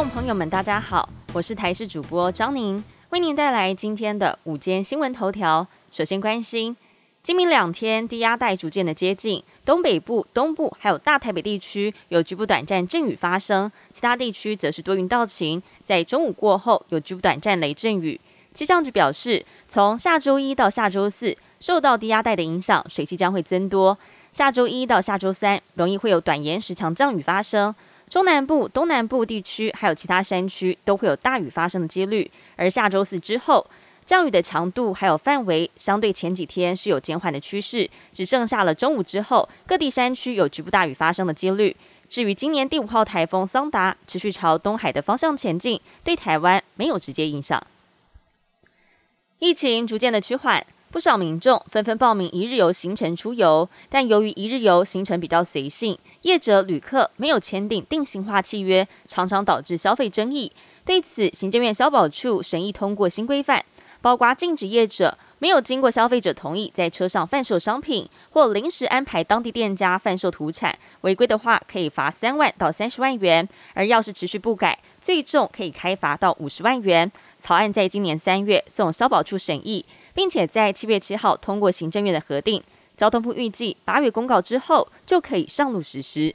众朋友们，大家好，我是台视主播张宁，为您带来今天的午间新闻头条。首先关心，今明两天低压带逐渐的接近东北部、东部，还有大台北地区有局部短暂阵雨发生，其他地区则是多云到晴。在中午过后有局部短暂雷阵雨。气象局表示，从下周一到下周四，受到低压带的影响，水汽将会增多。下周一到下周三，容易会有短延时强降雨发生。中南部、东南部地区还有其他山区都会有大雨发生的几率，而下周四之后，降雨的强度还有范围相对前几天是有减缓的趋势，只剩下了中午之后，各地山区有局部大雨发生的几率。至于今年第五号台风桑达持续朝东海的方向前进，对台湾没有直接影响。疫情逐渐的趋缓。不少民众纷纷报名一日游行程出游，但由于一日游行程比较随性，业者旅客没有签订定型化契约，常常导致消费争议。对此，行政院消保处审议通过新规范，包括禁止业者没有经过消费者同意在车上贩售商品，或临时安排当地店家贩售土产，违规的话可以罚三万到三十万元；而要是持续不改，最重可以开罚到五十万元。草案在今年三月送消保处审议。并且在七月七号通过行政院的核定，交通部预计八月公告之后就可以上路实施。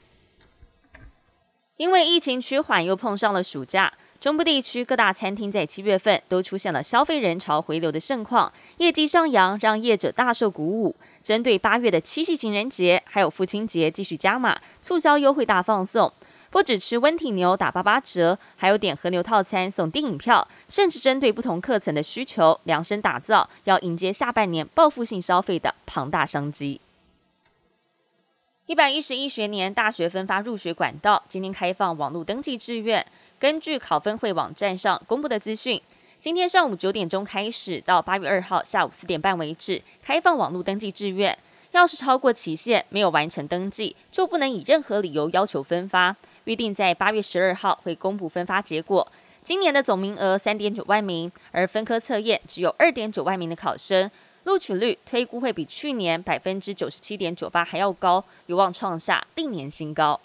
因为疫情趋缓，又碰上了暑假，中部地区各大餐厅在七月份都出现了消费人潮回流的盛况，业绩上扬，让业者大受鼓舞。针对八月的七夕情人节还有父亲节，继续加码促销优惠大放送。不只吃温体牛打八八折，还有点和牛套餐送电影票，甚至针对不同课程的需求量身打造，要迎接下半年报复性消费的庞大商机。一百一十一学年大学分发入学管道今天开放网络登记志愿，根据考分会网站上公布的资讯，今天上午九点钟开始到八月二号下午四点半为止开放网络登记志愿，要是超过期限没有完成登记，就不能以任何理由要求分发。预定在八月十二号会公布分发结果。今年的总名额三点九万名，而分科测验只有二点九万名的考生，录取率推估会比去年百分之九十七点九八还要高，有望创下历年新高。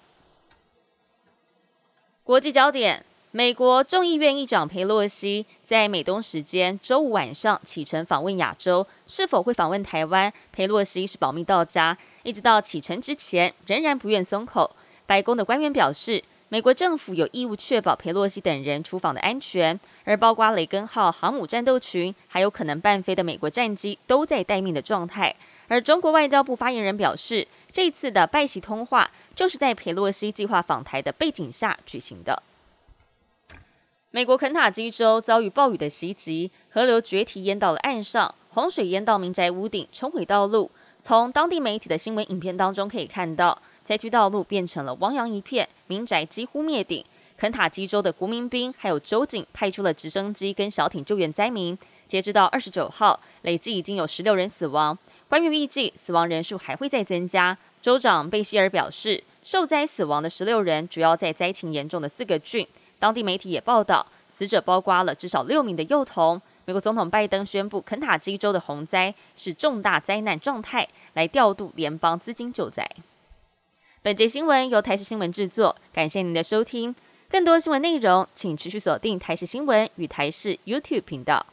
国际焦点：美国众议院议长佩洛西在美东时间周五晚上启程访问亚洲，是否会访问台湾？佩洛西是保密到家，一直到启程之前仍然不愿松口。白宫的官员表示，美国政府有义务确保佩洛西等人出访的安全，而包括雷根号航母战斗群还有可能伴飞的美国战机都在待命的状态。而中国外交部发言人表示，这次的拜席通话就是在佩洛西计划访台的背景下举行的。美国肯塔基州遭遇暴雨的袭击，河流决堤淹到了岸上，洪水淹到民宅屋顶，冲毁道路。从当地媒体的新闻影片当中可以看到。灾区道路变成了汪洋一片，民宅几乎灭顶。肯塔基州的国民兵还有州警派出了直升机跟小艇救援灾民。截至到二十九号，累计已经有十六人死亡。官员预计死亡人数还会再增加。州长贝希尔表示，受灾死亡的十六人主要在灾情严重的四个郡。当地媒体也报道，死者包括了至少六名的幼童。美国总统拜登宣布，肯塔基州的洪灾是重大灾难状态，来调度联邦资金救灾。本节新闻由台视新闻制作，感谢您的收听。更多新闻内容，请持续锁定台视新闻与台视 YouTube 频道。